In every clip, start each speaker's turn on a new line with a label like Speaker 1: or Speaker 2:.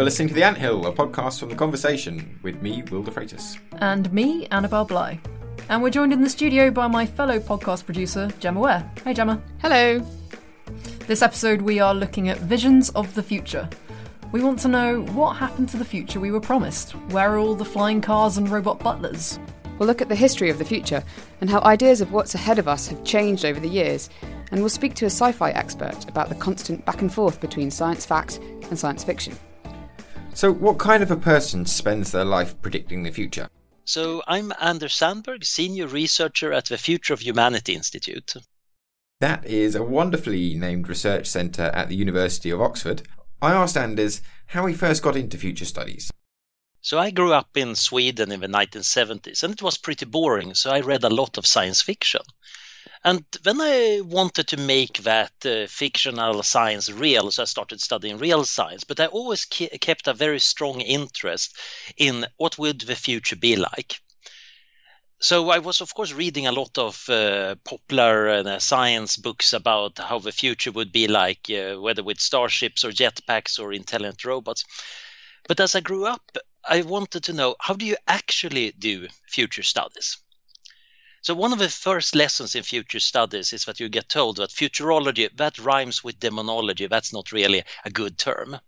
Speaker 1: You're listening to The Anthill, a podcast from The Conversation, with me, Will de Freitas.
Speaker 2: And me, Annabel Bligh. And we're joined in the studio by my fellow podcast producer, Gemma Ware. Hey, Gemma.
Speaker 3: Hello.
Speaker 2: This episode, we are looking at visions of the future. We want to know what happened to the future we were promised. Where are all the flying cars and robot butlers?
Speaker 3: We'll look at the history of the future and how ideas of what's ahead of us have changed over the years. And we'll speak to a sci fi expert about the constant back and forth between science fact and science fiction.
Speaker 1: So, what kind of a person spends their life predicting the future?
Speaker 4: So, I'm Anders Sandberg, Senior Researcher at the Future of Humanity Institute.
Speaker 1: That is a wonderfully named research centre at the University of Oxford. I asked Anders how he first got into future studies.
Speaker 4: So I grew up in Sweden in the 1970s and it was pretty boring, so I read a lot of science fiction. And when I wanted to make that uh, fictional science real, so I started studying real science. But I always ke- kept a very strong interest in what would the future be like. So I was, of course, reading a lot of uh, popular uh, science books about how the future would be like, uh, whether with starships or jetpacks or intelligent robots. But as I grew up, I wanted to know how do you actually do future studies? So one of the first lessons in future studies is that you get told that futurology that rhymes with demonology. That's not really a good term.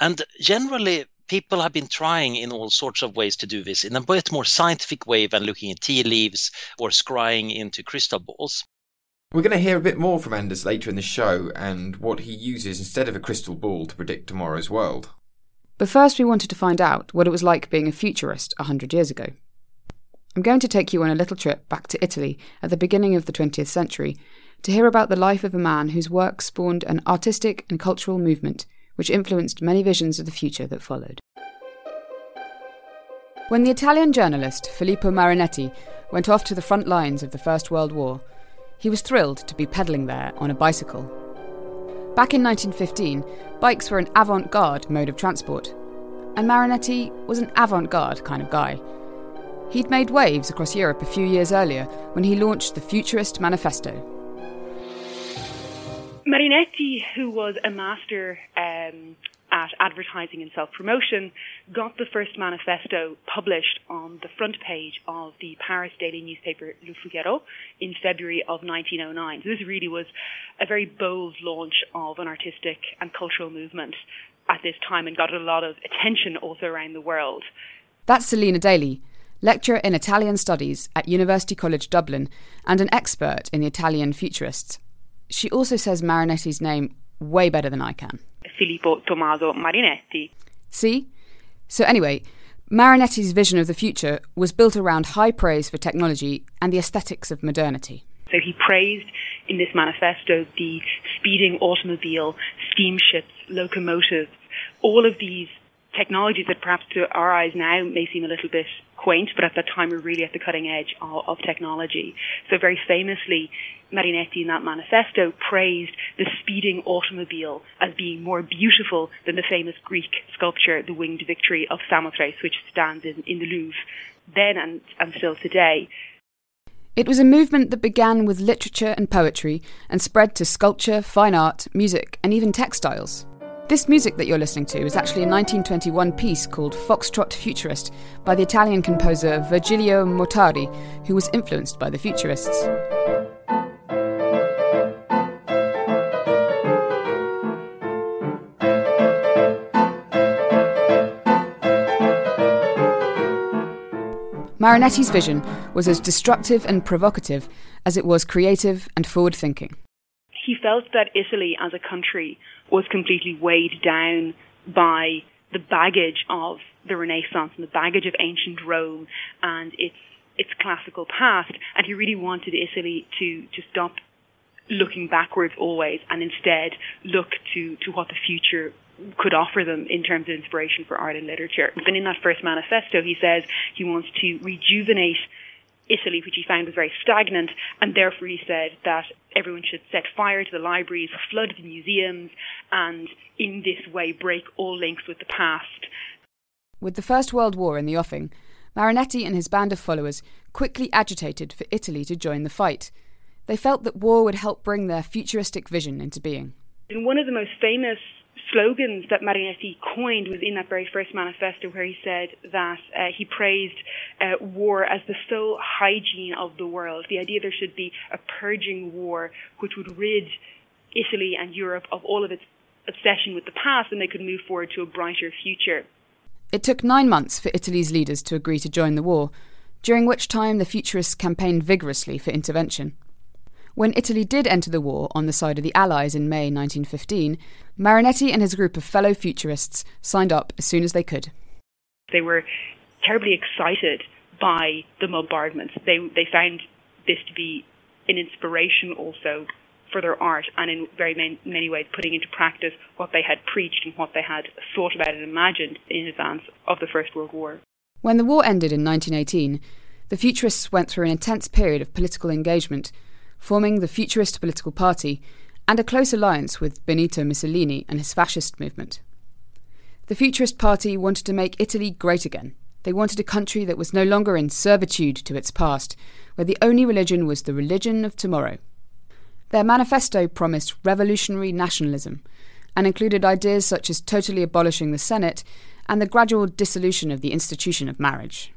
Speaker 4: And generally, people have been trying in all sorts of ways to do this in a bit more scientific way than looking at tea leaves or scrying into crystal balls.
Speaker 1: We're going to hear a bit more from Anders later in the show and what he uses instead of a crystal ball to predict tomorrow's world.
Speaker 3: But first, we wanted to find out what it was like being a futurist a hundred years ago. I'm going to take you on a little trip back to Italy at the beginning of the 20th century to hear about the life of a man whose work spawned an artistic and cultural movement which influenced many visions of the future that followed. When the Italian journalist Filippo Marinetti went off to the front lines of the First World War, he was thrilled to be pedaling there on a bicycle. Back in 1915, bikes were an avant garde mode of transport, and Marinetti was an avant garde kind of guy. He'd made waves across Europe a few years earlier when he launched the Futurist Manifesto.
Speaker 5: Marinetti, who was a master um, at advertising and self promotion, got the first manifesto published on the front page of the Paris daily newspaper Le Figaro in February of 1909. So this really was a very bold launch of an artistic and cultural movement at this time and got a lot of attention also around the world.
Speaker 3: That's Selena Daly, lecturer in Italian Studies at University College Dublin, and an expert in the Italian futurists. She also says Marinetti's name way better than I can.
Speaker 5: Filippo Tommaso Marinetti.
Speaker 3: See? So, anyway, Marinetti's vision of the future was built around high praise for technology and the aesthetics of modernity.
Speaker 5: So he praised in this manifesto the speeding automobile, steamships, locomotives, all of these technologies that perhaps to our eyes now may seem a little bit quaint, but at that time were really at the cutting edge of, of technology. So very famously, Marinetti in that manifesto praised the speeding automobile as being more beautiful than the famous Greek sculpture, the Winged Victory of Samothrace, which stands in, in the Louvre then and, and still today.
Speaker 3: It was a movement that began with literature and poetry and spread to sculpture, fine art, music, and even textiles. This music that you're listening to is actually a 1921 piece called Foxtrot Futurist by the Italian composer Virgilio Mortari, who was influenced by the Futurists. Marinetti's vision was as destructive and provocative as it was creative and forward thinking.
Speaker 5: He felt that Italy as a country was completely weighed down by the baggage of the Renaissance and the baggage of ancient Rome and its its classical past, and he really wanted Italy to to stop looking backwards always and instead look to to what the future could offer them in terms of inspiration for art and literature. And in that first manifesto, he says he wants to rejuvenate Italy, which he found was very stagnant, and therefore he said that everyone should set fire to the libraries, flood the museums, and in this way break all links with the past.
Speaker 3: With the First World War in the offing, Marinetti and his band of followers quickly agitated for Italy to join the fight. They felt that war would help bring their futuristic vision into being.
Speaker 5: In one of the most famous slogans that Marinetti coined was in that very first manifesto where he said that uh, he praised uh, war as the sole hygiene of the world. The idea there should be a purging war which would rid Italy and Europe of all of its obsession with the past and they could move forward to a brighter future.
Speaker 3: It took nine months for Italy's leaders to agree to join the war, during which time the Futurists campaigned vigorously for intervention. When Italy did enter the war on the side of the Allies in May 1915, Marinetti and his group of fellow Futurists signed up as soon as they could.
Speaker 5: They were terribly excited by the bombardments. They, they found this to be an inspiration also for their art and in very many, many ways putting into practice what they had preached and what they had thought about and imagined in advance of the First World War.
Speaker 3: When the war ended in 1918, the Futurists went through an intense period of political engagement forming the Futurist political party and a close alliance with Benito Mussolini and his fascist movement. The Futurist Party wanted to make Italy great again. They wanted a country that was no longer in servitude to its past, where the only religion was the religion of tomorrow. Their manifesto promised revolutionary nationalism and included ideas such as totally abolishing the Senate and the gradual dissolution of the institution of marriage.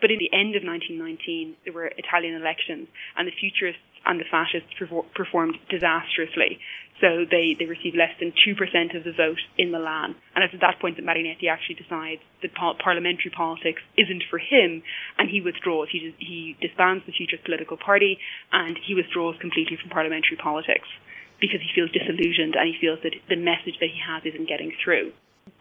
Speaker 5: But in the end of 1919, there were Italian elections, and the Futurists and the fascists performed disastrously. So they, they received less than 2% of the vote in Milan. And it's at that point that Marinetti actually decides that parliamentary politics isn't for him and he withdraws. He, he disbands the Futurist political party and he withdraws completely from parliamentary politics because he feels disillusioned and he feels that the message that he has isn't getting through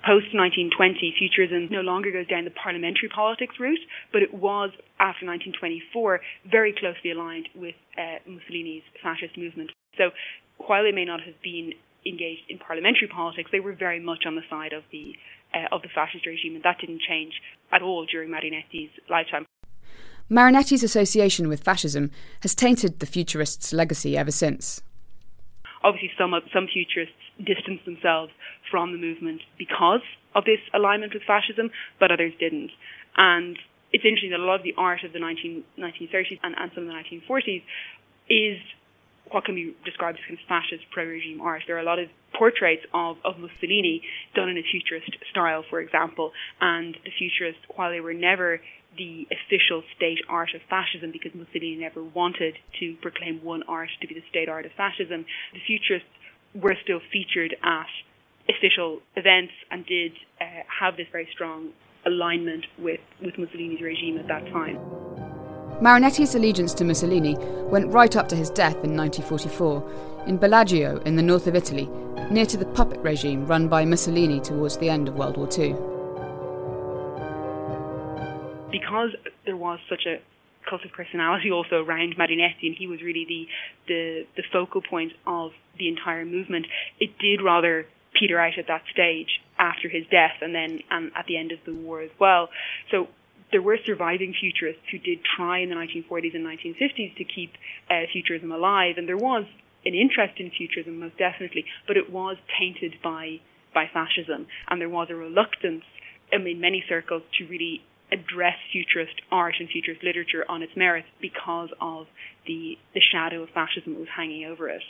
Speaker 5: post 1920, Futurism no longer goes down the parliamentary politics route, but it was, after 1924, very closely aligned with uh, Mussolini's fascist movement. So while they may not have been engaged in parliamentary politics, they were very much on the side of the uh, of the fascist regime, and that didn't change at all during Marinetti's lifetime.
Speaker 3: Marinetti's association with fascism has tainted the futurists' legacy ever since.
Speaker 5: Obviously, some some futurists distanced themselves from the movement because of this alignment with fascism, but others didn't. And it's interesting that a lot of the art of the 19, 1930s and, and some of the 1940s is what can be described as kind of fascist pro-regime art. There are a lot of portraits of, of Mussolini done in a futurist style, for example, and the futurists, while they were never the official state art of fascism because Mussolini never wanted to proclaim one art to be the state art of fascism, the futurists were still featured at official events and did uh, have this very strong alignment with, with Mussolini's regime at that time.
Speaker 3: Marinetti's allegiance to Mussolini went right up to his death in 1944 in Bellagio in the north of Italy, near to the puppet regime run by Mussolini towards the end of World War II.
Speaker 5: Because there was such a cult of personality also around Marinetti, and he was really the, the the focal point of the entire movement. It did rather peter out at that stage after his death, and then and at the end of the war as well. So there were surviving futurists who did try in the 1940s and 1950s to keep uh, futurism alive, and there was an interest in futurism most definitely, but it was tainted by by fascism, and there was a reluctance in many circles to really address futurist art and futurist literature on its merits because of the, the shadow of fascism that was hanging over it.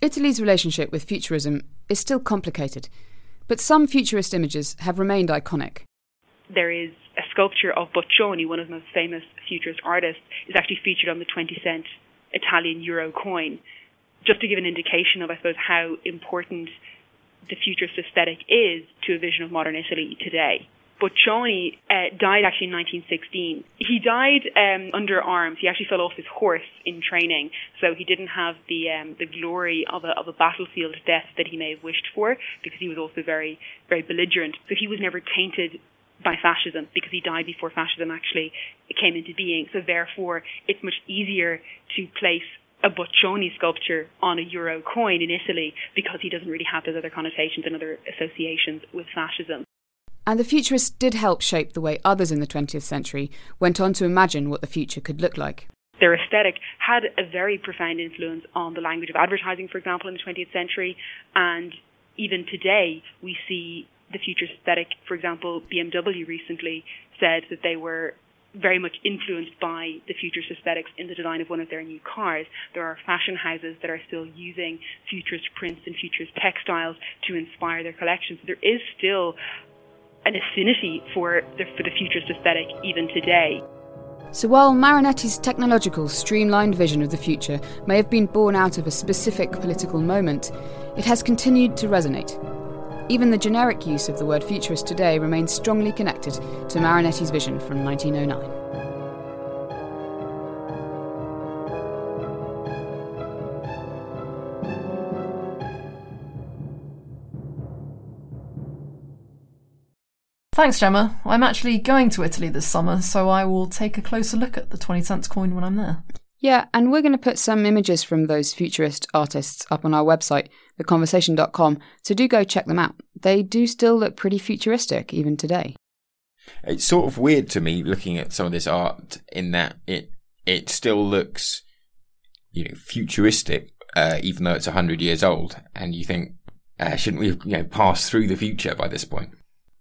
Speaker 3: Italy's relationship with futurism is still complicated, but some futurist images have remained iconic.
Speaker 5: There is a sculpture of Boccioni, one of the most famous futurist artists, is actually featured on the 20 cent Italian euro coin. Just to give an indication of, I suppose, how important the futurist aesthetic is to a vision of modern Italy today. Boccioni uh, died actually in 1916. He died um, under arms. He actually fell off his horse in training, so he didn't have the um, the glory of a of a battlefield death that he may have wished for, because he was also very very belligerent. So he was never tainted by fascism because he died before fascism actually came into being. So therefore, it's much easier to place a Boccioni sculpture on a euro coin in Italy because he doesn't really have those other connotations and other associations with fascism.
Speaker 3: And the futurists did help shape the way others in the 20th century went on to imagine what the future could look like.
Speaker 5: Their aesthetic had a very profound influence on the language of advertising, for example, in the 20th century. And even today, we see the future aesthetic. For example, BMW recently said that they were very much influenced by the futurist aesthetics in the design of one of their new cars. There are fashion houses that are still using futurist prints and futurist textiles to inspire their collections. There is still an affinity for the, for the futurist aesthetic even today.
Speaker 3: So while Marinetti's technological, streamlined vision of the future may have been born out of a specific political moment, it has continued to resonate. Even the generic use of the word futurist today remains strongly connected to Marinetti's vision from 1909.
Speaker 2: Thanks, Gemma. I'm actually going to Italy this summer, so I will take a closer look at the 20 cents coin when I'm there.
Speaker 3: Yeah, and we're going to put some images from those futurist artists up on our website, theconversation.com, so do go check them out. They do still look pretty futuristic even today.
Speaker 1: It's sort of weird to me looking at some of this art in that it it still looks you know futuristic uh, even though it's 100 years old and you think uh, shouldn't we have you know passed through the future by this point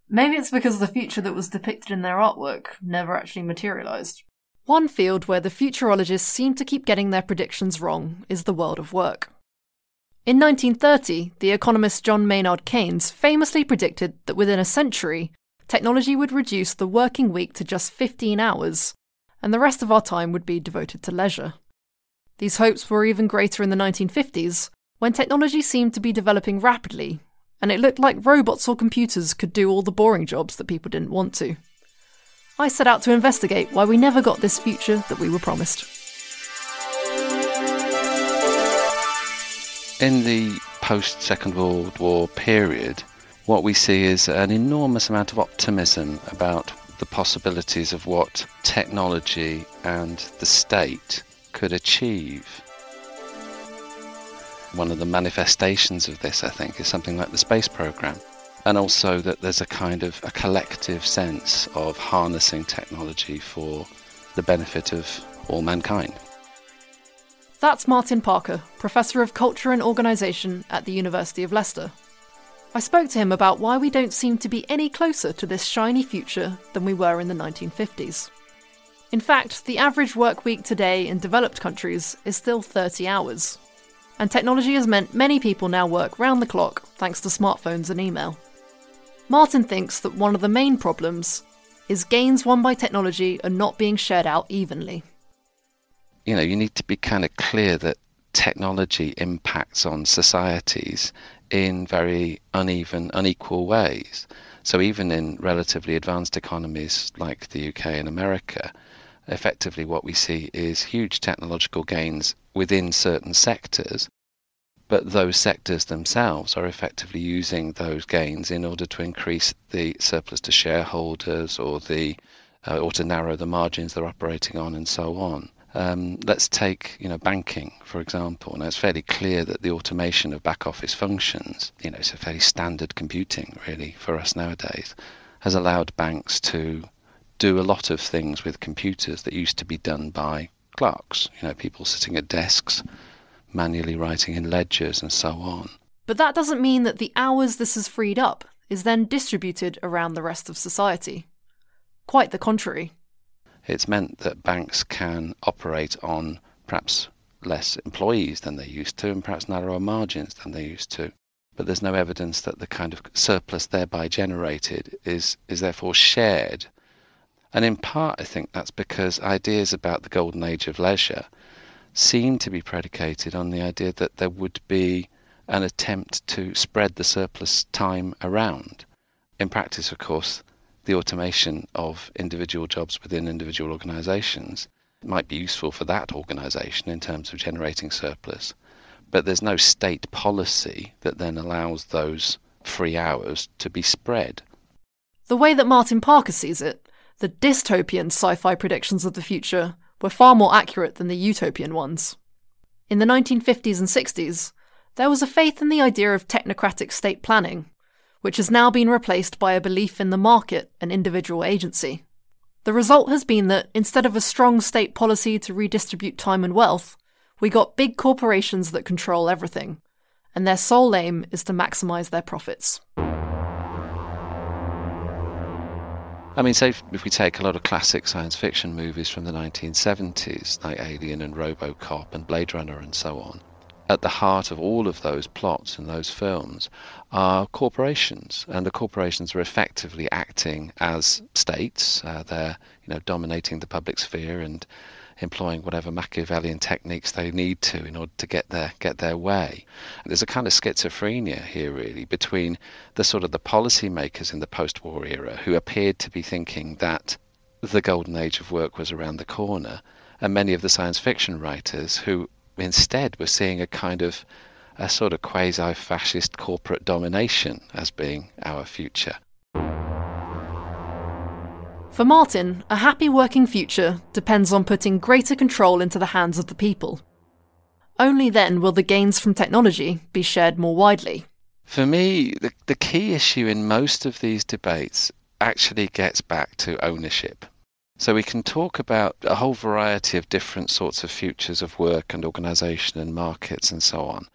Speaker 2: Maybe it's because the future that was depicted in their artwork never actually materialised. One field where the futurologists seem to keep getting their predictions wrong is the world of work. In 1930, the economist John Maynard Keynes famously predicted that within a century, technology would reduce the working week to just 15 hours, and the rest of our time would be devoted to leisure. These hopes were even greater in the 1950s, when technology seemed to be developing rapidly and it looked like robots or computers could do all the boring jobs that people didn't want to. I set out to investigate why we never got this future that we were promised.
Speaker 6: In the post Second World War period, what we see is an enormous amount of optimism about the possibilities of what technology and the state could achieve one of the manifestations of this, I think, is something like the space program. And also that there's a kind of a collective sense of harnessing technology for the benefit of all mankind.
Speaker 2: That's Martin Parker, Professor of Culture and Organisation at the University of Leicester. I spoke to him about why we don't seem to be any closer to this shiny future than we were in the 1950s. In fact, the average work week today in developed countries is still 30 hours, and technology has meant many people now work round the clock thanks to smartphones and email. Martin thinks that one of the main problems is gains won by technology are not being shared out evenly.
Speaker 6: You know, you need to be kind of clear that technology impacts on societies in very uneven, unequal ways. So, even in relatively advanced economies like the UK and America, effectively what we see is huge technological gains within certain sectors, but those sectors themselves are effectively using those gains in order to increase the surplus to shareholders or the uh, or to narrow the margins they're operating on and so on. Um, let's take you know banking for example. Now it's fairly clear that the automation of back office functions, you know, it's a fairly standard computing really for us nowadays, has allowed banks to do a lot of things with computers that used to be done by clerks, you know, people sitting at desks, manually writing in ledgers and so on.
Speaker 2: But that doesn't mean that the hours this has freed up is then distributed around the rest of society. Quite the contrary.
Speaker 6: It's meant that banks can operate on perhaps less employees than they used to and perhaps narrower margins than they used to. But there's no evidence that the kind of surplus thereby generated is, is therefore shared and in part, I think that's because ideas about the golden age of leisure seem to be predicated on the idea that there would be an attempt to spread the surplus time around. In practice, of course, the automation of individual jobs within individual organizations might be useful for that organization in terms of generating surplus, but there's no state policy that then allows those free hours to be spread.
Speaker 2: The way that Martin Parker sees it the dystopian sci fi predictions of the future were far more accurate than the utopian ones. In the 1950s and 60s, there was a faith in the idea of technocratic state planning, which has now been replaced by a belief in the market and individual agency. The result has been that instead of a strong state policy to redistribute time and wealth, we got big corporations that control everything, and their sole aim is to maximize their profits.
Speaker 6: I mean, say if we take a lot of classic science fiction movies from the 1970s, like Alien and Robocop and Blade Runner and so on, at the heart of all of those plots and those films are corporations, and the corporations are effectively acting as states. Uh, they're, you know, dominating the public sphere and employing whatever Machiavellian techniques they need to in order to get their get their way. And there's a kind of schizophrenia here, really, between the sort of the policymakers in the post-war era who appeared to be thinking that the golden age of work was around the corner, and many of the science fiction writers who instead we're seeing a kind of a sort of quasi fascist corporate domination as being our future.
Speaker 2: For Martin, a happy working future depends on putting greater control into the hands of the people. Only then will the gains from technology be shared more widely.
Speaker 6: For me, the, the key issue in most of these debates actually gets back to ownership. So we can talk about a whole variety of different sorts of futures of work and organization and markets and so on.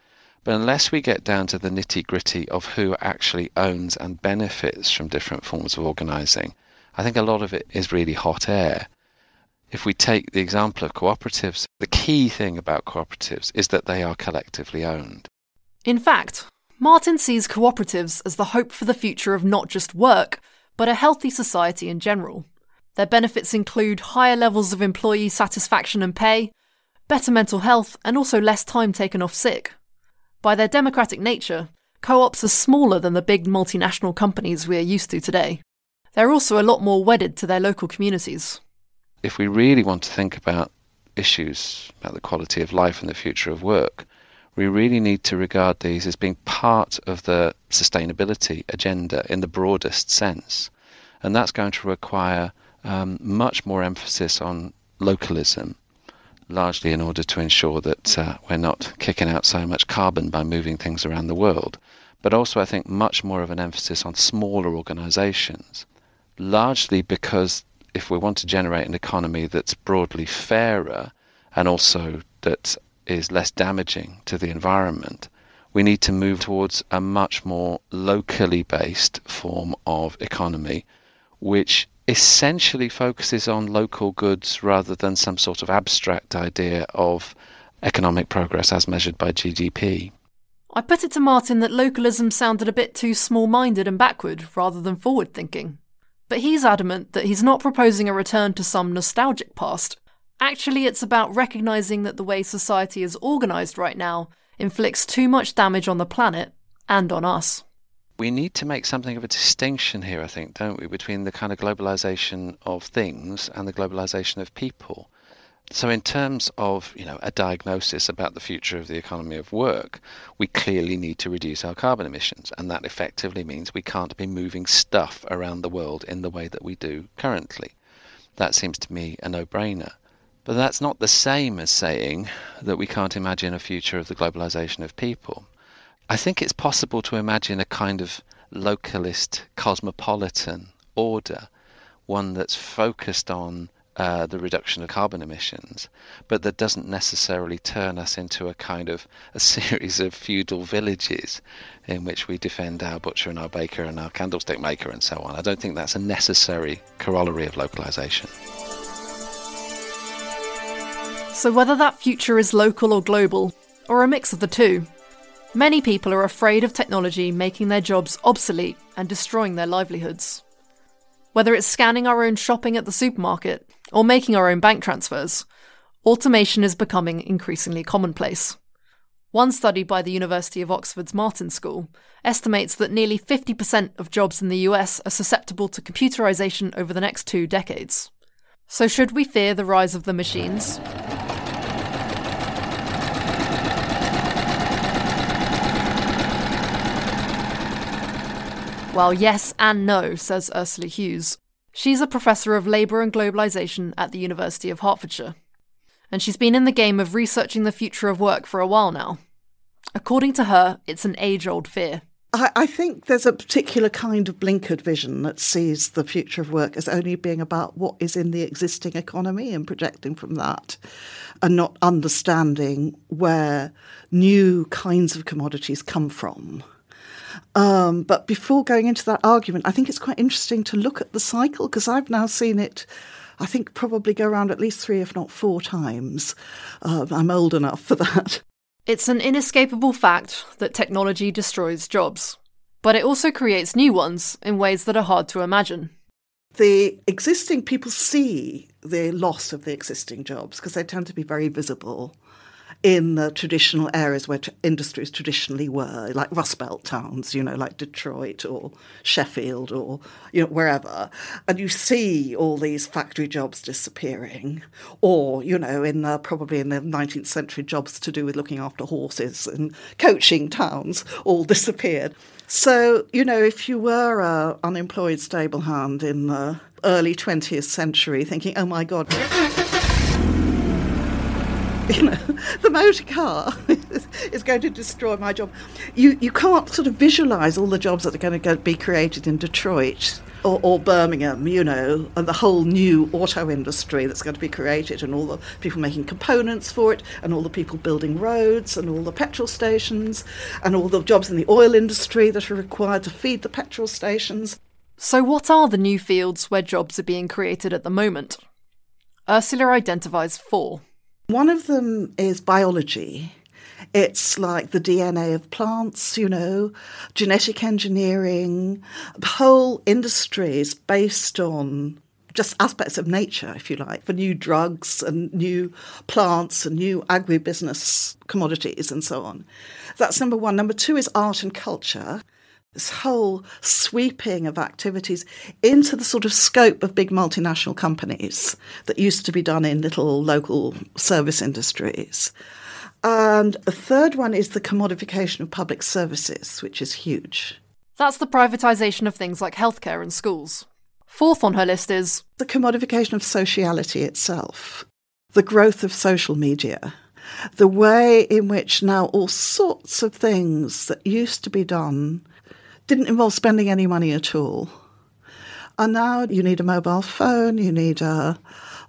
Speaker 6: But unless we get down to the nitty gritty of who actually owns and benefits from different forms of organizing, I think a lot of it is really hot air. If we take the example of cooperatives, the key thing about cooperatives is that they are collectively owned.
Speaker 2: In fact, Martin sees cooperatives as the hope for the future of not just work, but a healthy society in general. Their benefits include higher levels of employee satisfaction and pay, better mental health, and also less time taken off sick. By their democratic nature, co ops are smaller than the big multinational companies we are used to today. They're also a lot more wedded to their local communities.
Speaker 6: If we really want to think about issues about the quality of life and the future of work, we really need to regard these as being part of the sustainability agenda in the broadest sense. And that's going to require um, much more emphasis on localism, largely in order to ensure that uh, we're not kicking out so much carbon by moving things around the world. But also, I think, much more of an emphasis on smaller organizations, largely because if we want to generate an economy that's broadly fairer and also that is less damaging to the environment, we need to move towards a much more locally based form of economy, which essentially focuses on local goods rather than some sort of abstract idea of economic progress as measured by GDP.
Speaker 2: I put it to Martin that localism sounded a bit too small minded and backward rather than forward thinking. But he's adamant that he's not proposing a return to some nostalgic past. Actually, it's about recognising that the way society is organised right now inflicts too much damage on the planet and on us
Speaker 6: we need to make something of a distinction here, I think, don't we, between the kind of globalization of things and the globalization of people. So, in terms of you know a diagnosis about the future of the economy of work, we clearly need to reduce our carbon emissions, and that effectively means we can't be moving stuff around the world in the way that we do currently. That seems to me a no-brainer. But that's not the same as saying that we can't imagine a future of the globalization of people. I think it's possible to imagine a kind of localist cosmopolitan order, one that's focused on uh, the reduction of carbon emissions, but that doesn't necessarily turn us into a kind of a series of feudal villages in which we defend our butcher and our baker and our candlestick maker and so on. I don't think that's a necessary corollary of localization.
Speaker 2: So, whether that future is local or global, or a mix of the two, Many people are afraid of technology making their jobs obsolete and destroying their livelihoods. Whether it's scanning our own shopping at the supermarket or making our own bank transfers, automation is becoming increasingly commonplace. One study by the University of Oxford's Martin School estimates that nearly 50% of jobs in the US are susceptible to computerization over the next two decades. So, should we fear the rise of the machines? Well, yes and no, says Ursula Huws. She's a professor of labour and globalisation at the University of Hertfordshire. And she's been in the game of researching the future of work for a while now. According to her, it's an age old fear.
Speaker 7: I, I, think there's a particular kind of blinkered vision that sees the future of work as only being about what is in the existing economy and projecting from that, and not understanding where new kinds of commodities come from Um, but before going into that argument, I think it's quite interesting to look at the cycle because I've now seen it. I think probably go around at least three, if not four times. Uh, I'm old enough for that.
Speaker 2: It's an inescapable fact that technology destroys jobs, but it also creates new ones in ways that are hard to imagine.
Speaker 7: The existing people see the loss of the existing jobs because they tend to be very visible in the traditional areas where t- industries traditionally were, like Rust Belt towns, you know, like Detroit or Sheffield or you know wherever, and you see all these factory jobs disappearing, or you know, in the, probably in the 19th century, jobs to do with looking after horses and coaching towns all disappeared. So you know, if you were a unemployed stable hand in the early 20th century, thinking, "Oh my God." you know, the motor car is going to destroy my job. You you can't sort of visualize all the jobs that are going to be created in Detroit or, or, Birmingham, you know, and the whole new auto industry that's going to be created, and all the people making components for it, and all the people building roads, and all the petrol stations, and all the jobs in the oil industry that are required to feed the petrol stations.
Speaker 2: So, what are the new fields where jobs are being created at the moment? Ursula identifies four.
Speaker 7: One of them is biology. It's like the DNA of plants, you know, genetic engineering. Whole industry is based on just aspects of nature, if you like, for new drugs and new plants and new agribusiness commodities and so on. That's number one. Number two is art and culture this whole sweeping of activities into the sort of scope of big multinational companies that used to be done in little local service industries. And the third one is the commodification of public services, which is huge.
Speaker 2: That's the privatisation of things like healthcare and schools. Fourth on her list is
Speaker 7: the commodification of sociality itself, the growth of social media, the way in which now all sorts of things that used to be done didn't involve spending any money at all. And now you need a mobile phone, you need a,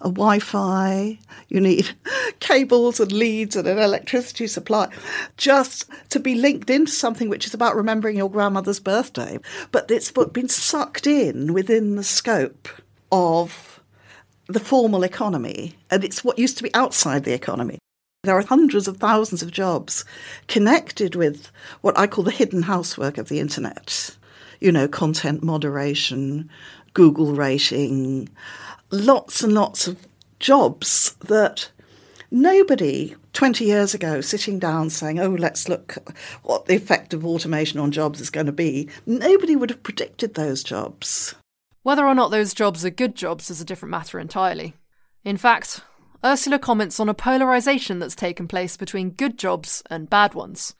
Speaker 7: a Wi Fi, you need cables and leads and an electricity supply just to be linked into something which is about remembering your grandmother's birthday. But it's been sucked in within the scope of the formal economy, and it's what used to be outside the economy. There are hundreds of thousands of jobs connected with what I call the hidden housework of the internet. You know, content moderation, Google rating, lots and lots of jobs that nobody 20 years ago sitting down saying, oh, let's look what the effect of automation on jobs is going to be, nobody would have predicted those jobs.
Speaker 2: Whether or not those jobs are good jobs is a different matter entirely. In fact, Ursula comments on a polarisation that's taken place between good jobs and bad ones.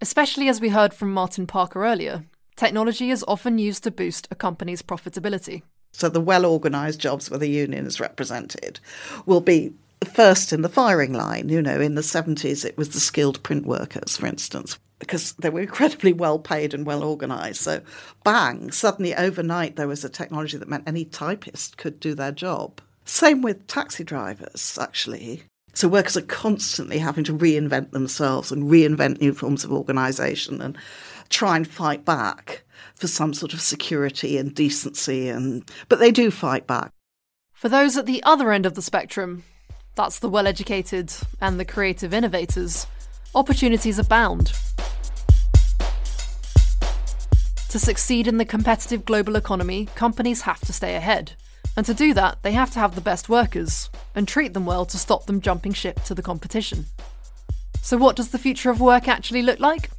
Speaker 2: Especially as we heard from Martin Parker earlier, technology is often used to boost a company's profitability.
Speaker 7: So the well organised jobs where the union is represented will be first in the firing line. You know, in the 70s, it was the skilled print workers, for instance, because they were incredibly well paid and well organised. So, bang, suddenly overnight, there was a technology that meant any typist could do their job. Same with taxi drivers, actually. So workers are constantly having to reinvent themselves and reinvent new forms of organisation and try and fight back for some sort of security and decency and but they do fight back.
Speaker 2: For those at the other end of the spectrum, that's the well educated and the creative innovators, opportunities abound. To succeed in the competitive global economy, companies have to stay ahead. And to do that, they have to have the best workers and treat them well to stop them jumping ship to the competition. So, what does the future of work actually look like?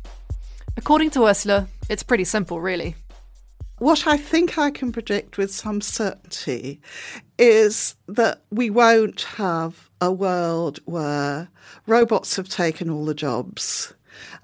Speaker 2: According to Ursula, it's pretty simple, really.
Speaker 7: What I think I can predict with some certainty is that we won't have a world where robots have taken all the jobs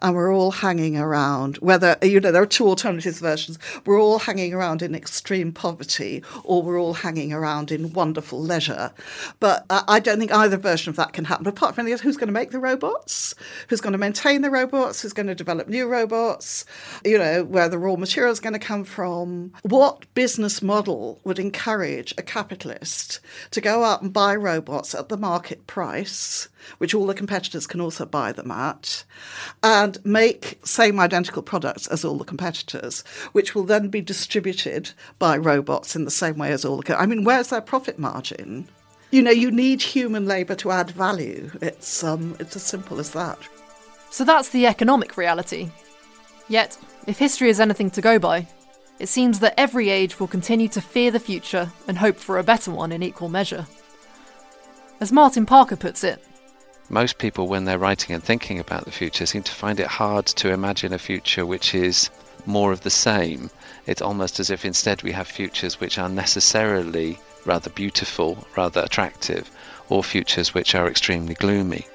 Speaker 7: and we're all hanging around. Whether, you know, there are two alternative versions. We're all hanging around in extreme poverty or we're all hanging around in wonderful leisure. But uh, I don't think either version of that can happen. Apart from the who's going to make the robots? Who's going to maintain the robots? Who's going to develop new robots? You know, where the raw material is going to come from? What business model would encourage a capitalist to go out and buy robots at the market price which all the competitors can also buy them at, and make same identical products as all the competitors, which will then be distributed by robots in the same way as all the. Co- I mean, where's their profit margin? You know, you need human labour to add value. It's um, it's as simple as that.
Speaker 2: So that's the economic reality. Yet, if history is anything to go by, it seems that every age will continue to fear the future and hope for a better one in equal measure. As Martin Parker puts it,
Speaker 6: most people, when they're writing and thinking about the future, seem to find it hard to imagine a future which is more of the same. It's almost as if instead we have futures which are necessarily rather beautiful, rather attractive, or futures which are extremely gloomy.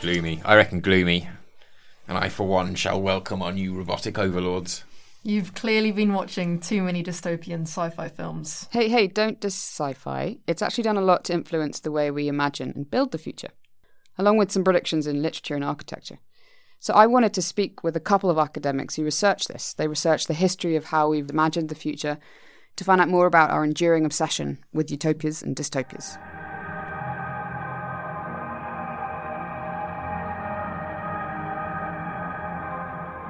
Speaker 1: Gloomy. I reckon gloomy. And I, for one, shall welcome our new robotic overlords.
Speaker 2: You've clearly been watching too many dystopian sci fi films.
Speaker 3: Hey, hey, don't dis sci fi. It's actually done a lot to influence the way we imagine and build the future, along with some predictions in literature and architecture. So I wanted to speak with a couple of academics who research this. They research the history of how we've imagined the future to find out more about our enduring obsession with utopias and dystopias.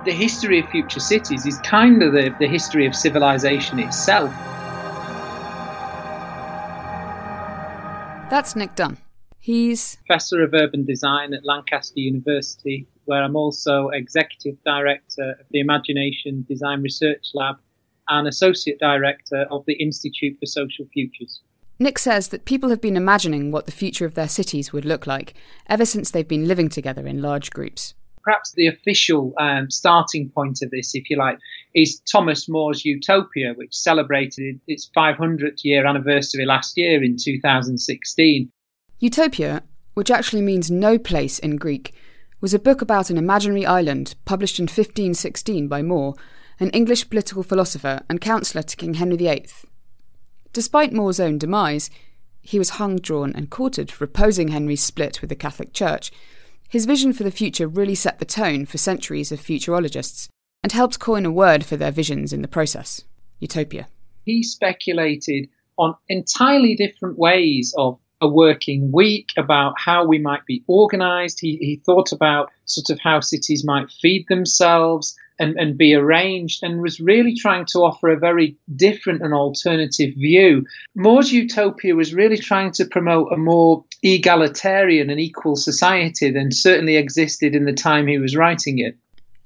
Speaker 8: The history of future cities is kind of the, the history of civilization itself.
Speaker 3: That's Nick Dunn. He's
Speaker 8: professor of urban design at Lancaster University, where I'm also executive director of the Imagination Design Research Lab and associate director of the Institute for Social Futures.
Speaker 3: Nick says that people have been imagining what the future of their cities would look like ever since they've been living together in large groups
Speaker 8: perhaps the official um, starting point of this, if you like, is Thomas More's Utopia, which celebrated its 500th year anniversary last year in 2016.
Speaker 3: Utopia, which actually means no place in Greek, was a book about an imaginary island published in 1516 by More, an English political philosopher and counsellor to King Henry VIII. Despite More's own demise, he was hung, drawn, and quartered for opposing Henry's split with the Catholic Church his vision for the future really set the tone for centuries of futurologists and helped coin a word for their visions in the process utopia.
Speaker 8: He speculated on entirely different ways of a working week, about how we might be organized. He, he thought about sort of how cities might feed themselves and, and be arranged and was really trying to offer a very different and alternative view. More's utopia was really trying to promote a more egalitarian and equal society than certainly existed in the time he was writing it.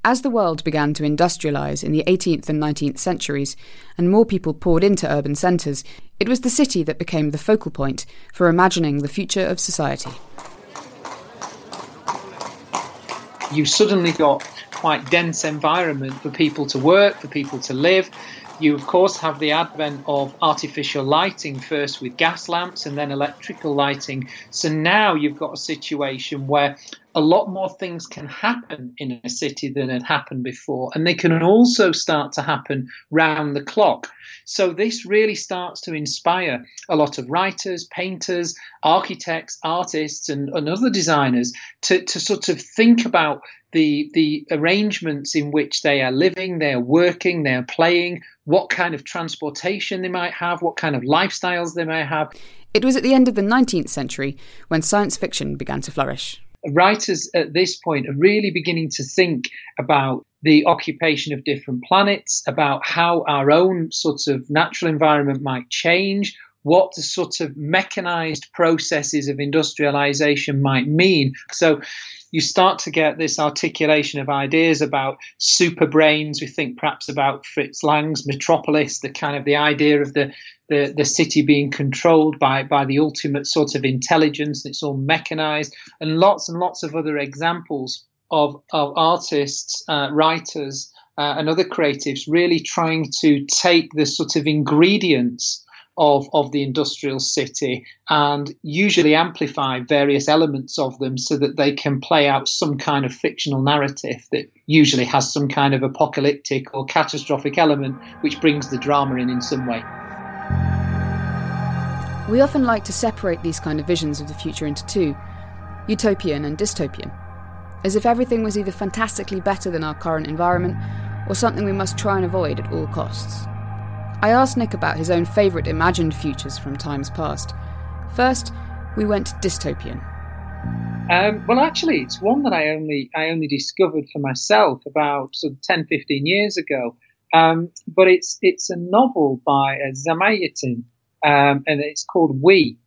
Speaker 3: As the world began to industrialise in the 18th and 19th centuries, and more people poured into urban centres, it was the city that became the focal point for imagining the future of society.
Speaker 8: You suddenly got quite dense environment for people to work, for people to live. You, of course, have the advent of artificial lighting, first with gas lamps and then electrical lighting. So now you've got a situation where a lot more things can happen in a city than had happened before. And they can also start to happen round the clock. So this really starts to inspire a lot of writers, painters, architects, artists, and, and other designers to, to sort of think about the the arrangements in which they are living, they are working, they are playing, what kind of transportation they might have, what kind of lifestyles they may have.
Speaker 3: It was at the end of the 19th century when science fiction began to flourish
Speaker 8: writers at this point are really beginning to think about the occupation of different planets, about how our own sort of natural environment might change, what the sort of mechanized processes of industrialization might mean. So you start to get this articulation of ideas about super brains. We think perhaps about Fritz Lang's Metropolis, the kind of the idea of the the, the city being controlled by, by the ultimate sort of intelligence, it's all mechanized, and lots and lots of other examples of, of artists, uh, writers, uh, and other creatives really trying to take the sort of ingredients of, of the industrial city and usually amplify various elements of them so that they can play out some kind of fictional narrative that usually has some kind of apocalyptic or catastrophic element which brings the drama in in some way.
Speaker 3: We often like to separate these kind of visions of the future into two utopian and dystopian, as if everything was either fantastically better than our current environment or something we must try and avoid at all costs. I asked Nick about his own favourite imagined futures from times past, First, we went dystopian.
Speaker 8: Um, well, actually, it's one that I only I only discovered for myself about sort of 10, 15 years ago. Um, but it's it's a novel by uh, Zamyatin, um, and it's called We.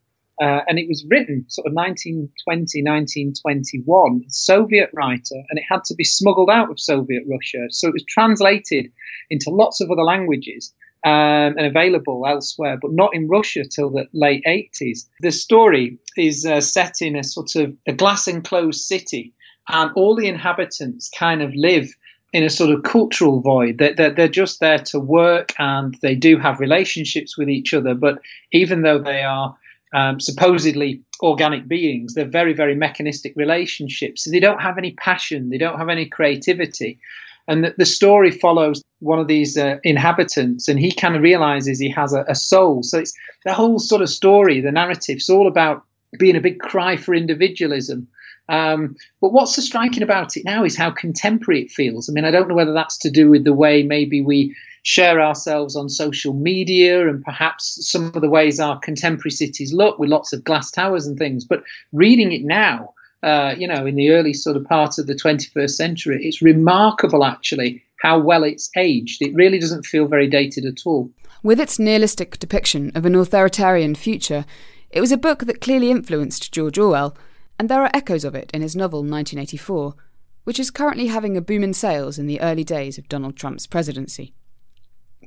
Speaker 8: Uh, and it was written sort of 1920, 1921, Soviet writer, and it had to be smuggled out of Soviet Russia. So it was translated into lots of other languages um, and available elsewhere, but not in Russia till the late 80s. The story is uh, set in a sort of a glass enclosed city, and all the inhabitants kind of live in a sort of cultural void. They're, they're, they're, just there to work and they do have relationships with each other. But even though they are um, supposedly organic beings, they're very, very mechanistic relationships. So they don't have any passion, they don't have any creativity. And the, the story follows one of these uh, inhabitants, and he kind of realizes he has a, a soul. So it's the whole sort of story, the narrative, it's all about being a big cry for individualism um, but what's so striking about it now is how contemporary it feels. I mean, I don't know whether that's to do with the way maybe we share ourselves on social media and perhaps some of the ways our contemporary cities look with lots of glass towers and things. But reading it now, uh, you know, in the early sort of part of the 21st century, it's remarkable actually how well it's aged. It really doesn't feel very dated at all.
Speaker 3: With its nihilistic depiction of an authoritarian future, it was a book that clearly influenced George Orwell and there are echoes of it in his novel 1984, which is currently having a boom in sales in the early days of Donald Trump's presidency.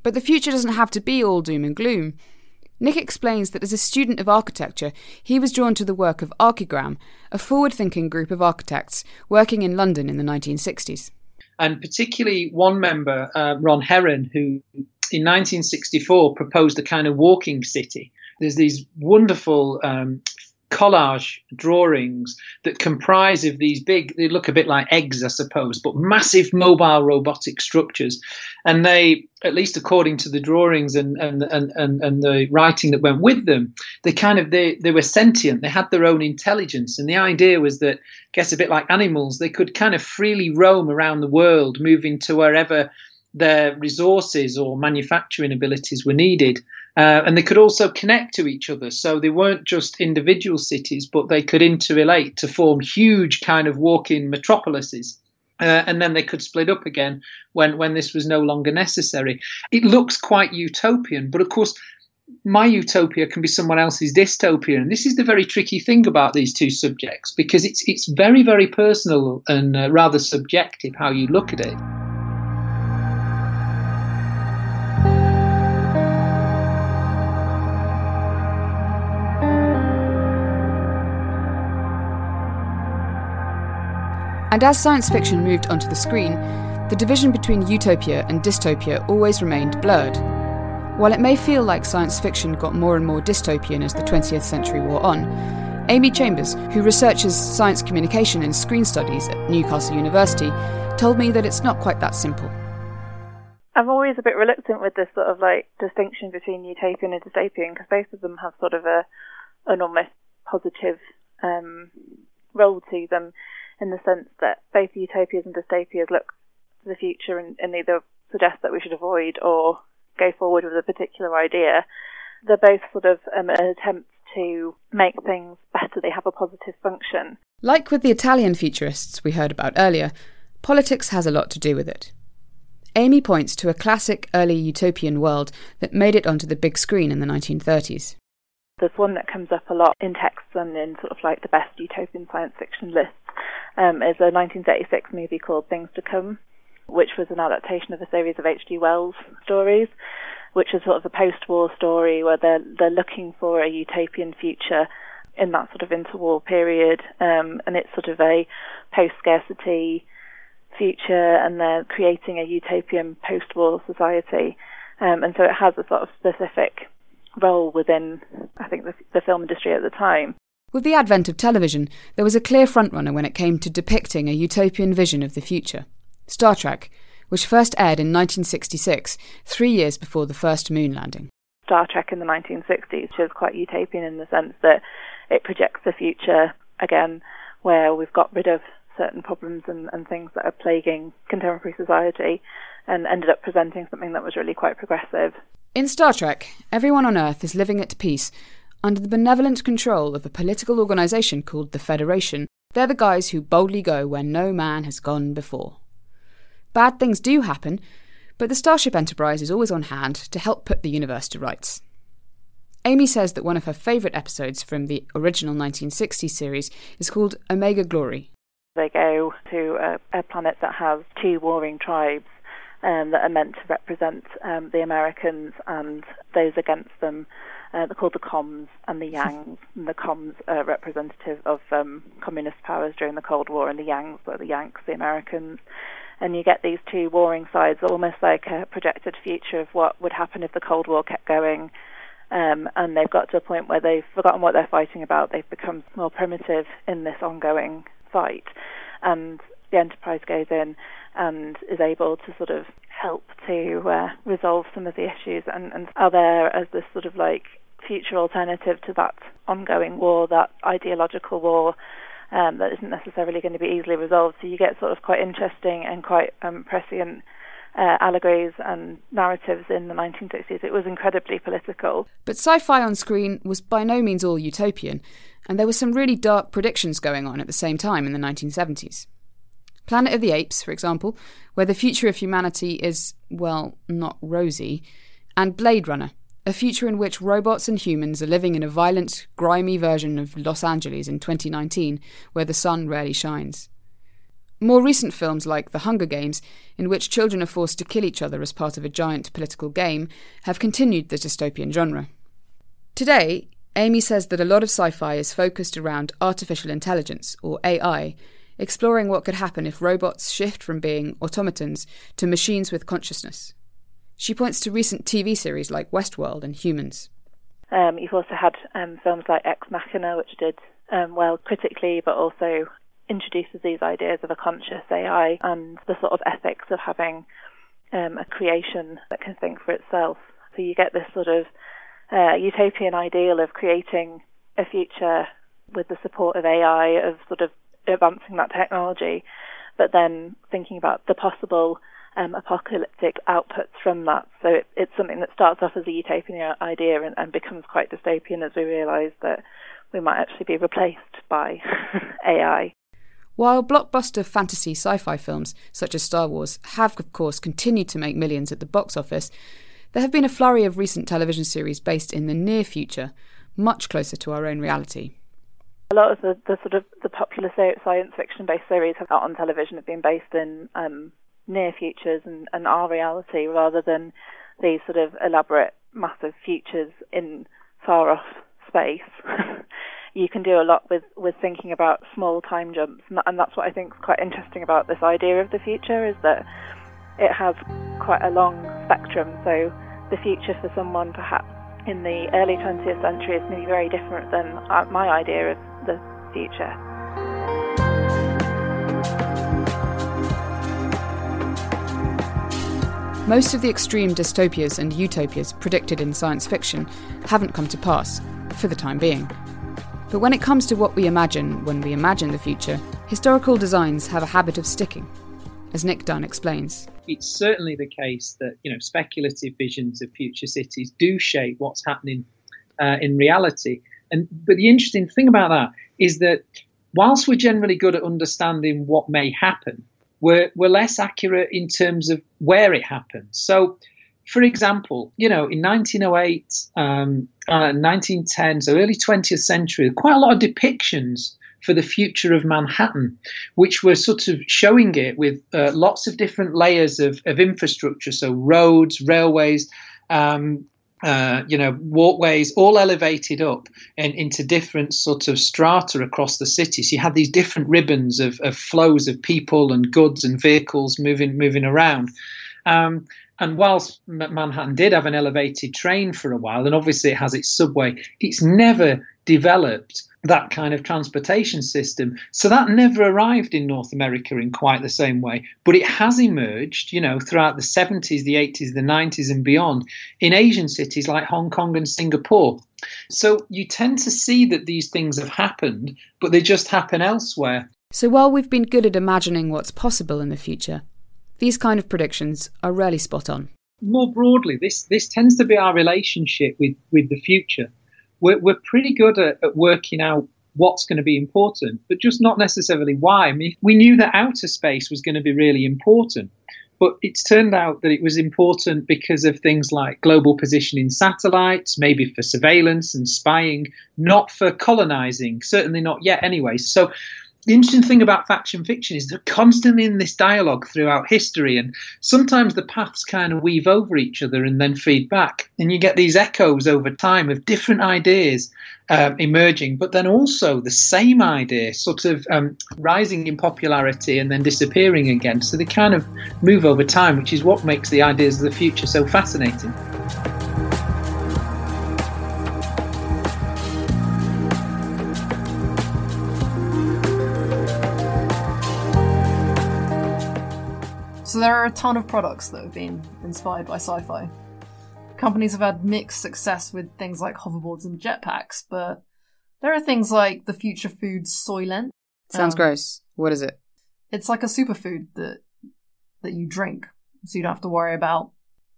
Speaker 3: But the future doesn't have to be all doom and gloom. Nick explains that as a student of architecture, he was drawn to the work of Archigram, a forward thinking group of architects working in London in the 1960s.
Speaker 8: And particularly one member, uh, Ron Herron, who in 1964 proposed a kind of walking city. There's these wonderful um, collage drawings that comprise of these big they look a bit like eggs i suppose but massive mobile robotic structures. And they at least according to the drawings and and and, and, and the writing that went with them they kind of they, they were sentient. They had their own intelligence. And the idea was that I guess a bit like animals they could kind of freely roam around the world moving to wherever their resources or manufacturing abilities were needed uh, and they could also connect to each other. So they weren't just individual cities, but they could interrelate to form huge kind of walk-in metropolises. Uh, and then they could split up again when, when this was no longer necessary. It looks quite utopian, but of course, my utopia can be someone else's dystopia. And this is the very tricky thing about these two subjects because it's, it's very, very personal and uh, rather subjective how you look at it.
Speaker 3: And as science fiction moved onto the screen, the division between utopia and dystopia always remained blurred. While it may feel like science fiction got more and more dystopian as the 20th century wore on, Amy Chambers, who researches science communication and screen studies at Newcastle University, told me that it's not quite that simple.
Speaker 9: I'm always a bit reluctant with this sort of like distinction between utopian and dystopian because both of them have sort of a an almost positive um, role to them in the sense that both utopias and dystopias look to the future and, and either suggest that we should avoid or go forward with a particular idea. They're both sort of um, an attempt to make things better. They have a positive function.
Speaker 3: Like with the Italian futurists we heard about earlier, politics has a lot to do with it. Amy points to a classic early utopian world that made it onto the big screen in the 1930s.
Speaker 9: There's one that comes up a lot in texts and in sort of like the best utopian science fiction lists, um, is a 1936 movie called Things to Come, which was an adaptation of a series of H.G. Wells stories, which is sort of a post-war story where they're they're looking for a utopian future in that sort of interwar period, um, and it's sort of a post-scarcity future, and they're creating a utopian post-war society, um, and so it has a sort of specific role within, I think, the, the film industry at the time.
Speaker 3: With the advent of television, there was a clear frontrunner when it came to depicting a utopian vision of the future Star Trek, which first aired in 1966, three years before the first moon landing.
Speaker 9: Star Trek in the 1960s was quite utopian in the sense that it projects the future again where we've got rid of certain problems and, and things that are plaguing contemporary society and ended up presenting something that was really quite progressive.
Speaker 3: In Star Trek, everyone on Earth is living at peace under the benevolent control of a political organisation called the Federation. They're the guys who boldly go where no man has gone before. Bad things do happen, but the Starship Enterprise is always on hand to help put the universe to rights. Amy says that one of her favourite episodes from the original 1960s series is called Omega Glory.
Speaker 9: They go to a, a planet that has two warring tribes um, that are meant to represent um, the Americans and those against them. Uh, they're called the Kohms and the Yangs. and the Kohms are representative of um, communist powers during the Cold War, and the Yangs were the Yanks, the Americans. And you get these two warring sides, almost like a projected future of what would happen if the Cold War kept going. Um, and they've got to a point where they've forgotten what they're fighting about. They've become more primitive in this ongoing fight. And the Enterprise goes in and is able to sort of help to uh, resolve some of the issues and, and are there as this sort of like future alternative to that ongoing war, that ideological war um, that isn't necessarily going to be easily resolved. So you get sort of quite interesting and quite um, prescient uh, allegories and narratives in the 1960s. It was incredibly political.
Speaker 3: But sci fi on screen was by no means all utopian, and there were some really dark predictions going on at the same time in the 1970s. Planet of the Apes, for example, where the future of humanity is, well, not rosy, and Blade Runner, a future in which robots and humans are living in a violent, grimy version of Los Angeles in 2019, where the sun rarely shines. More recent films like The Hunger Games, in which children are forced to kill each other as part of a giant political game, have continued the dystopian genre. Today, Amy says that a lot of sci fi is focused around artificial intelligence, or AI, exploring what could happen if robots shift from being automatons to machines with consciousness. She points to recent TV series like Westworld and Humans.
Speaker 9: Um, you've also had um, films like Ex Machina, which did um, well critically, but also introduces these ideas of a conscious AI and the sort of ethics of having um, a creation that can think for itself. So you get this sort of uh, utopian ideal of creating a future with the support of AI, of sort of advancing that technology, but then thinking about the possible um, apocalyptic outputs from that. So it, it's something that starts off as a utopian idea and, and becomes quite dystopian as we realise that we might actually be replaced by AI.
Speaker 3: While blockbuster fantasy sci fi films such as Star Wars have, of course, continued to make millions at the box office, there have been a flurry of recent television series based in the near future, much closer to our own reality.
Speaker 9: A lot of the, the sort of the popular science fiction based series out on television have been based in um, near futures and, and our reality rather than these sort of elaborate massive futures in far off space. you can do a lot with, with thinking about small time jumps, and, and that's what I think is quite interesting about this idea of the future is that it has quite a long spectrum. So the future for someone perhaps in the early 20th century is maybe very different than uh, my idea of the future.
Speaker 3: Most of the extreme dystopias and utopias predicted in science fiction haven't come to pass, for the time being. But when it comes to what we imagine when we imagine the future, historical designs have a habit of sticking, as Nick Dunn explains.
Speaker 8: It's certainly the case that you know speculative visions of future cities do shape what's happening uh, in reality. And but the interesting thing about that is that whilst we're generally good at understanding what may happen, we're, we're less accurate in terms of where it happened. So, for example, you know, in 1908, um, uh, 1910, so early 20th century, quite a lot of depictions for the future of Manhattan, which were sort of showing it with uh, lots of different layers of, of infrastructure, so roads, railways, um, uh, you know, walkways all elevated up and into different sort of strata across the city. So you had these different ribbons of, of flows of people and goods and vehicles moving moving around. Um, and whilst Manhattan did have an elevated train for a while, and obviously it has its subway, it's never developed that kind of transportation system. So that never arrived in North America in quite the same way, but it has emerged, you know, throughout the 70s, the 80s, the 90s, and beyond in Asian cities like Hong Kong and Singapore. So you tend to see that these things have happened, but they just happen elsewhere.
Speaker 3: So while we've been good at imagining what's possible in the future, these kind of predictions are rarely spot on.
Speaker 8: More broadly, this, this tends to be our relationship with, with the future we're, we're pretty good at, at working out what's going to be important, but just not necessarily why. I mean, we knew that outer space was going to be really important, but it's turned out that it was important because of things like global positioning satellites, maybe for surveillance and spying, not for colonizing, certainly not yet anyway. So the interesting thing about faction fiction is they're constantly in this dialogue throughout history, and sometimes the paths kind of weave over each other and then feed back, and you get these echoes over time of different ideas um, emerging, but then also the same idea sort of um, rising in popularity and then disappearing again. So they kind of move over time, which is what makes the ideas of the future so fascinating.
Speaker 2: There are a ton of products that have been inspired by sci-fi. Companies have had mixed success with things like hoverboards and jetpacks, but there are things like the future food Soylent.
Speaker 3: Sounds
Speaker 2: Um,
Speaker 3: gross. What is it?
Speaker 2: It's like a superfood that that you drink, so you don't have to worry about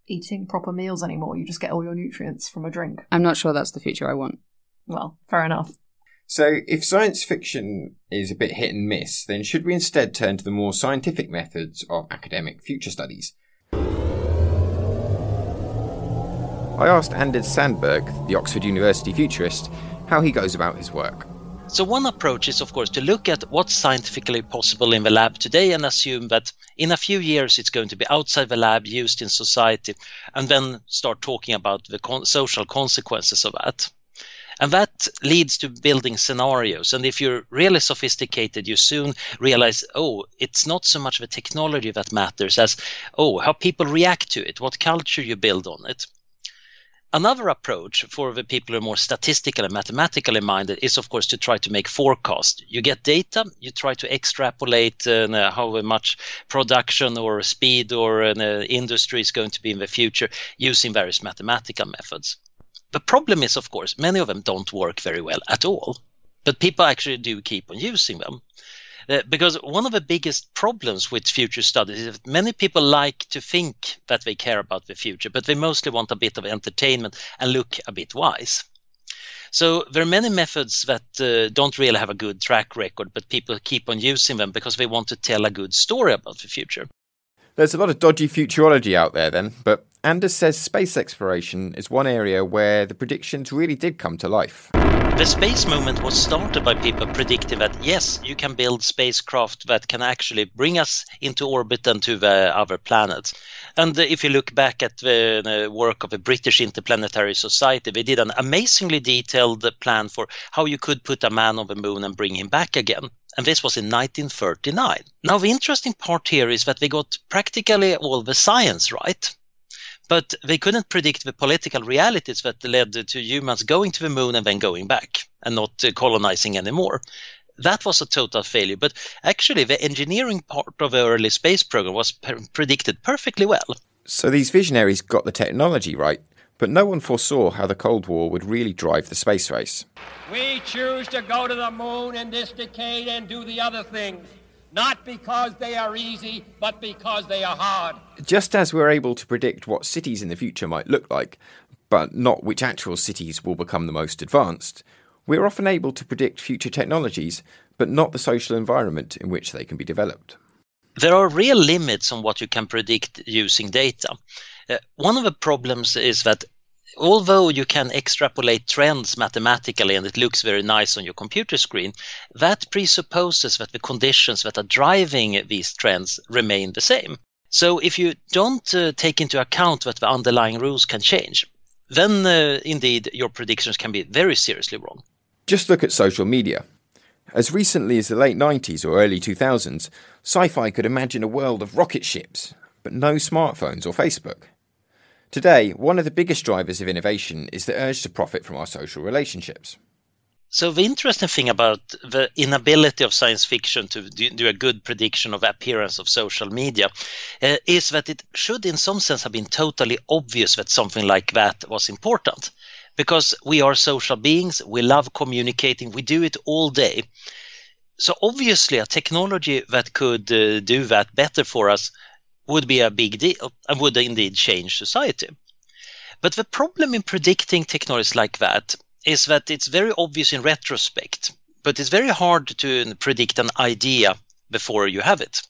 Speaker 2: eating proper meals anymore. You just get all your nutrients from a drink.
Speaker 3: I'm not sure that's the future I want.
Speaker 2: Well, fair enough.
Speaker 1: So, if science fiction is a bit hit and miss, then should we instead turn to the more scientific methods of academic future studies? I asked Anders Sandberg, the Oxford University futurist, how he goes about his work.
Speaker 4: So one approach is, of course, to look at what's scientifically possible in the lab today and assume that in a few years it's going to be outside the lab, used in society, and then start talking about the con- social consequences of that. And that leads to building scenarios. And if you're really sophisticated, you soon realize, oh, it's not so much the technology that matters as, oh, how people react to it, what culture you build on it. Another approach for the people who are more statistical and mathematically minded is, of course, to try to make forecasts. You get data, you try to extrapolate uh, how much production or speed or uh, industry is going to be in the future using various mathematical methods. The problem is, of course, many of them don't work very well at all, but people actually do keep on using them. Uh, because one of the biggest problems with future studies is that many people like to think that they care about the future, but they mostly want a bit of entertainment and look a bit wise. So there are many methods that uh, don't really have a good track record, but people keep on using them because they want to tell a good story about the future.
Speaker 1: There's a lot of dodgy futurology out there then, but Anders says space exploration is one area where the predictions really did come to life.
Speaker 4: The space movement was started by people predicting that yes, you can build spacecraft that can actually bring us into orbit and to the other planets. And if you look back at the work of the British Interplanetary Society, they did an amazingly detailed plan for how you could put a man on the moon and bring him back again. And this was in 1939. Now, the interesting part here is that they got practically all the science right but they couldn't predict the political realities that led to humans going to the moon and then going back and not uh, colonizing anymore. That was a total failure. But actually, the engineering part of the early space program was predicted perfectly well.
Speaker 1: So these visionaries got the technology right, but no one foresaw how the Cold War would really drive the space race.
Speaker 10: We choose to go to the moon in this decade and do the other things not because they are easy, but because they are hard.
Speaker 1: Just as we're able to predict what cities in the future might look like, but not which actual cities will become the most advanced, we're often able to predict future technologies, but not the social environment in which they can be developed.
Speaker 4: There are real limits on what you can predict using data. Uh, one of the problems is that although you can extrapolate trends mathematically and it looks very nice on your computer screen, that presupposes that the conditions that are driving these trends remain the same. So if you don't uh, take into account that the underlying rules can change, then uh, indeed your predictions can be very seriously wrong.
Speaker 1: Just look at social media. As recently as the late 90s or early 2000s, sci fi could imagine a world of rocket ships, but no smartphones or Facebook. Today, one of the biggest drivers of innovation is the urge to profit from our social relationships.
Speaker 4: So the interesting thing about the inability of science fiction to do a good prediction of the appearance of social media uh, is that it should in some sense have been totally obvious that something like that was important because we are social beings, we love communicating, we do it all day. So obviously a technology that could uh, do that better for us would be a big deal and uh, would indeed change society. But the problem in predicting technologies like that is that it's very obvious in retrospect, but it's very hard to predict an idea before you have it.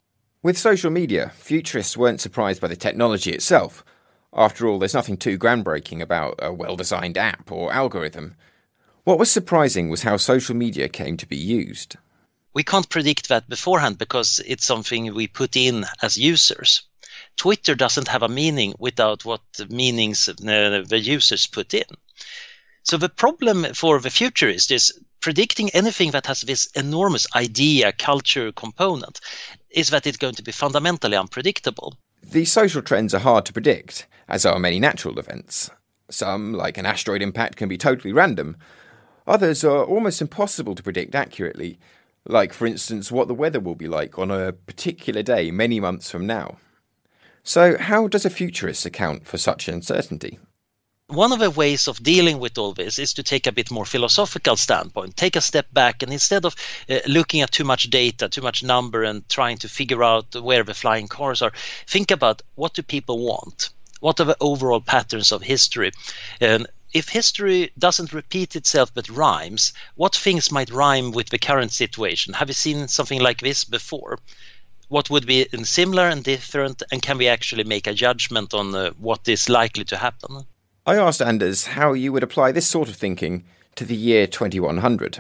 Speaker 1: With social media, futurists weren't surprised by the technology itself. After all, there's nothing too groundbreaking about a well designed app or algorithm. What was surprising was how social media came to be used.
Speaker 4: We can't predict that beforehand because it's something we put in as users. Twitter doesn't have a meaning without what meanings uh, the users put in. So the problem for the future is this predicting anything that has this enormous idea culture component is that it's going to be fundamentally unpredictable.
Speaker 1: These social trends are hard to predict, as are many natural events. Some, like an asteroid impact, can be totally random. Others are almost impossible to predict accurately, like, for instance, what the weather will be like on a particular day many months from now. So, how does a futurist account for such uncertainty?
Speaker 4: One of the ways of dealing with all this is to take a bit more philosophical standpoint, take a step back, and instead of uh, looking at too much data, too much number, and trying to figure out where the flying cars are, think about what do people want? What are the overall patterns of history? And if history doesn't repeat itself but rhymes, what things might rhyme with the current situation? Have you seen something like this before? what would be similar and different, and can we actually make a judgment on uh, what is likely to happen?
Speaker 1: I asked Anders how you would apply this sort of thinking to the year 2100.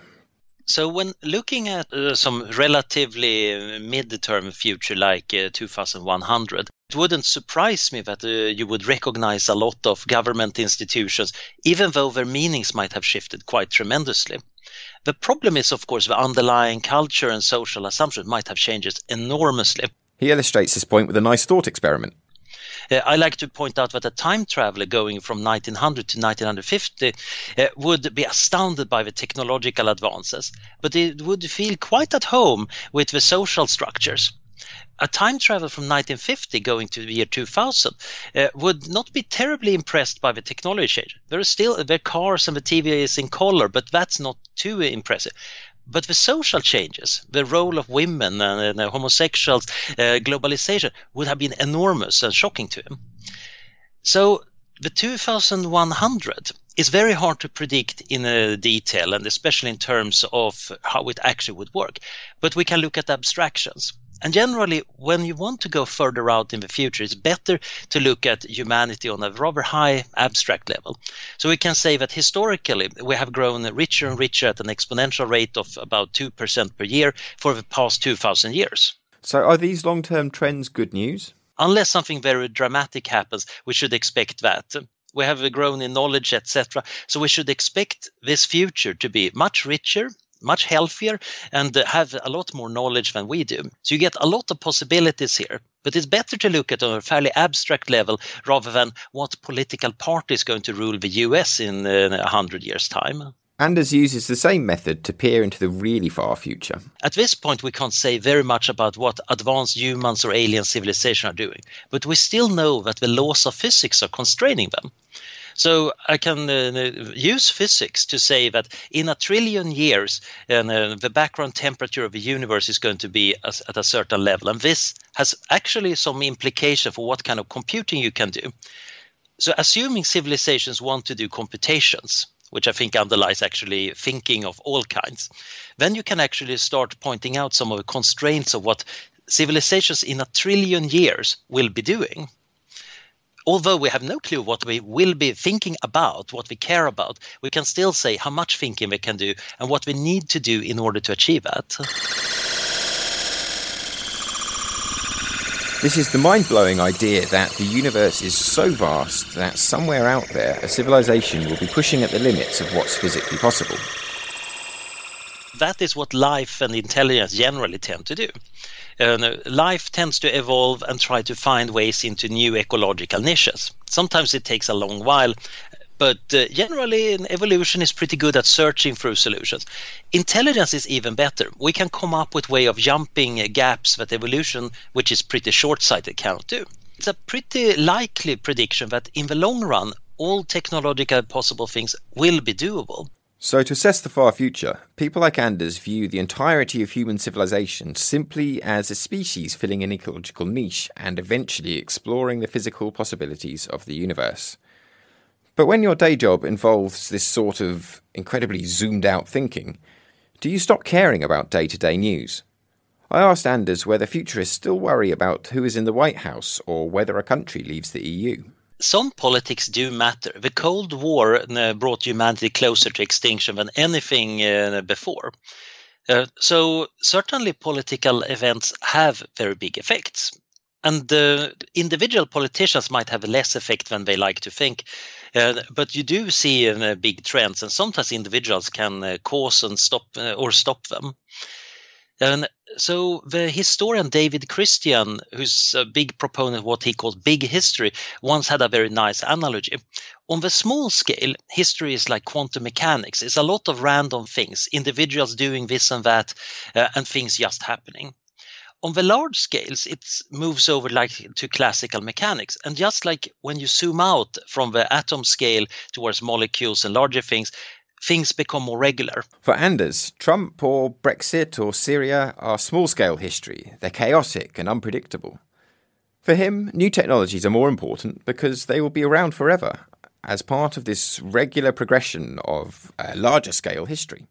Speaker 4: So, when looking at uh, some relatively mid-term future like uh, 2100, it wouldn't surprise me that uh, you would recognize a lot of government institutions, even though their meanings might have shifted quite tremendously. The problem is, of course, the underlying culture and social assumptions might have changed enormously.
Speaker 1: He illustrates this point with a nice thought experiment.
Speaker 4: Uh, I like to point out that a time traveler going from 1900 to 1950 uh, would be astounded by the technological advances, but it would feel quite at home with the social structures a time travel from 1950 going to the year 2000 uh, would not be terribly impressed by the technology change. There are still the cars and the TV is in color, but that's not too impressive. But the social changes, the role of women and uh, homosexuals, uh, globalization would have been enormous and shocking to him. So the 2100 is very hard to predict in a detail and especially in terms of how it actually would work. But we can look at abstractions. And generally, when you want to go further out in the future, it's better to look at humanity on a rather high abstract level. So we can say that historically, we have grown richer and richer at an exponential rate of about 2% per year for the past 2,000 years.
Speaker 1: So are these long term trends good news?
Speaker 4: Unless something very dramatic happens, we should expect that we have grown in knowledge, etc. So we should expect this future to be much richer, much healthier and have a lot more knowledge than we do. So you get a lot of possibilities here. But it's better to look at on a fairly abstract level rather than what political party is going to rule the US in uh, a hundred years' time.
Speaker 1: Anders uses the same method to peer into the really far future.
Speaker 4: At this point, we can't say very much about what advanced humans or alien civilization are doing, but we still know that the laws of physics are constraining them. So I can uh, use physics to say that in a trillion years, uh, the background temperature of the universe is going to be at a certain level. And this has actually some implication for what kind of computing you can do. So assuming civilizations want to do computations, which I think underlies actually thinking of all kinds, then you can actually start pointing out some of the constraints of what civilizations in a trillion years will be doing although we have no clue what we will be thinking about, what we care about, we can still say how much thinking we can do and what we need to do in order to achieve that.
Speaker 1: This is the mind blowing idea that the universe is so vast that somewhere out there a civilization will be pushing at the limits of what's physically possible.
Speaker 4: That is what life and intelligence generally tend to do. Uh, life tends to evolve and try to find ways into new ecological niches. Sometimes it takes a long while, but uh, generally evolution is pretty good at searching through solutions. Intelligence is even better. We can come up with way of jumping gaps that evolution which is pretty short-sighted cannot do. It's a pretty likely prediction that in the long run all technological possible things will be doable
Speaker 1: so, to assess the far future, people like Anders view the entirety of human civilization simply as a species filling an ecological niche and eventually exploring the physical possibilities of the universe. But when your day job involves this sort of incredibly zoomed out thinking, do you stop caring about day to day news? I asked Anders whether futurists still worry about who is in the White House or whether a country leaves the EU.
Speaker 4: Some politics do matter. The Cold War uh, brought humanity closer to extinction than anything uh, before. Uh, so, certainly, political events have very big effects. And the individual politicians might have less effect than they like to think. Uh, but you do see uh, big trends, and sometimes individuals can uh, cause and stop or stop them. And so the historian David Christian, who's a big proponent of what he calls big history, once had a very nice analogy. On the small scale, history is like quantum mechanics. It's a lot of random things, individuals doing this and that, uh, and things just happening on the large scales, it moves over like to classical mechanics. And just like when you zoom out from the atom scale towards molecules and larger things, things become more regular.
Speaker 1: For Anders, Trump or Brexit or Syria are small scale history. They're chaotic and unpredictable. For him, new technologies are more important because they will be around forever as part of this regular progression of a larger scale history.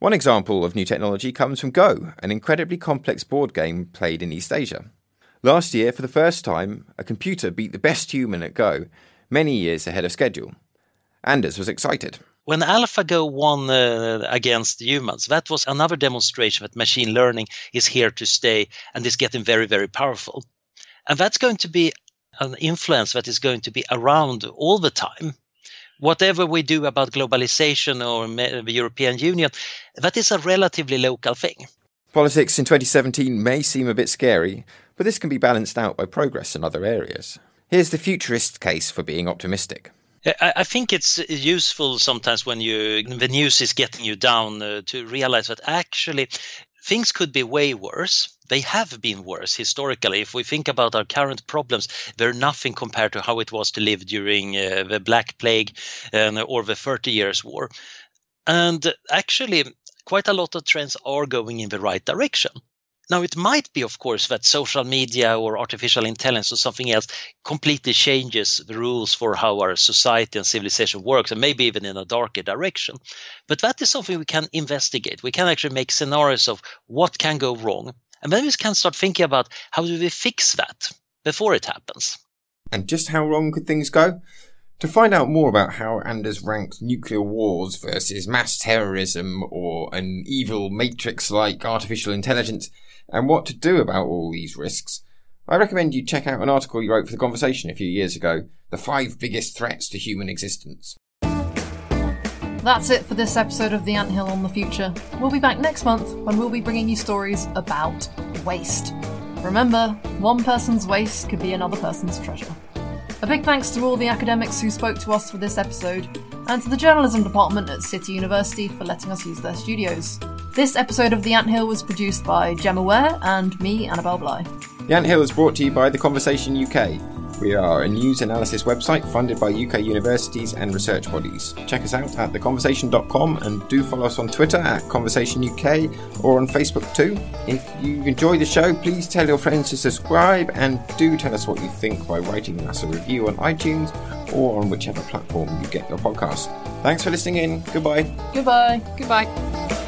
Speaker 1: One example of new technology comes from Go, an incredibly complex board game played in East Asia. Last year, for the first time, a computer beat the best human at Go, many years ahead of schedule. Anders was excited.
Speaker 4: When AlphaGo won uh, against humans, that was another demonstration that machine learning is here to stay and is getting very, very powerful. And that's going to be an influence that is going to be around all the time whatever we do about globalization or the European Union, that is a relatively local thing.
Speaker 1: Politics in 2017 may seem a bit scary, but this can be balanced out by progress in other areas. Here's the futurist case for being optimistic.
Speaker 4: I think it's useful sometimes when you the news is getting you down uh, to realize that actually things could be way worse. They have been worse historically. If we think about our current problems, they're nothing compared to how it was to live during uh, the Black Plague uh, or the Thirty Years' War. And actually, quite a lot of trends are going in the right direction. Now, it might be, of course, that social media or artificial intelligence or something else completely changes the rules for how our society and civilization works, and maybe even in a darker direction. But that is something we can investigate. We can actually make scenarios of what can go wrong. And then we can start thinking about how do we fix that before it happens.
Speaker 1: And just how wrong could things go? To find out more about how Anders ranks nuclear wars versus mass terrorism or an evil matrix like artificial intelligence, and what to do about all these risks, I recommend you check out an article you wrote for The Conversation a few years ago The Five Biggest Threats to Human Existence.
Speaker 2: That's it for this episode of The Anthill on the Future. We'll be back next month when we'll be bringing you stories about waste. Remember, one person's waste could be another person's treasure. A big thanks to all the academics who spoke to us for this episode, and to the journalism department at City University for letting us use their studios. This episode of The Anthill was produced by Gemma Ware and me, Annabel Bligh.
Speaker 1: The Anthill is brought to you by The Conversation UK. We are a news analysis website funded by UK universities and research bodies. Check us out at theconversation.com and do follow us on Twitter at Conversation UK or on Facebook too. If you enjoy the show, please tell your friends to subscribe and do tell us what you think by writing us a review on iTunes or on whichever platform you get your podcast. Thanks for listening in. Goodbye.
Speaker 2: Goodbye.
Speaker 3: Goodbye.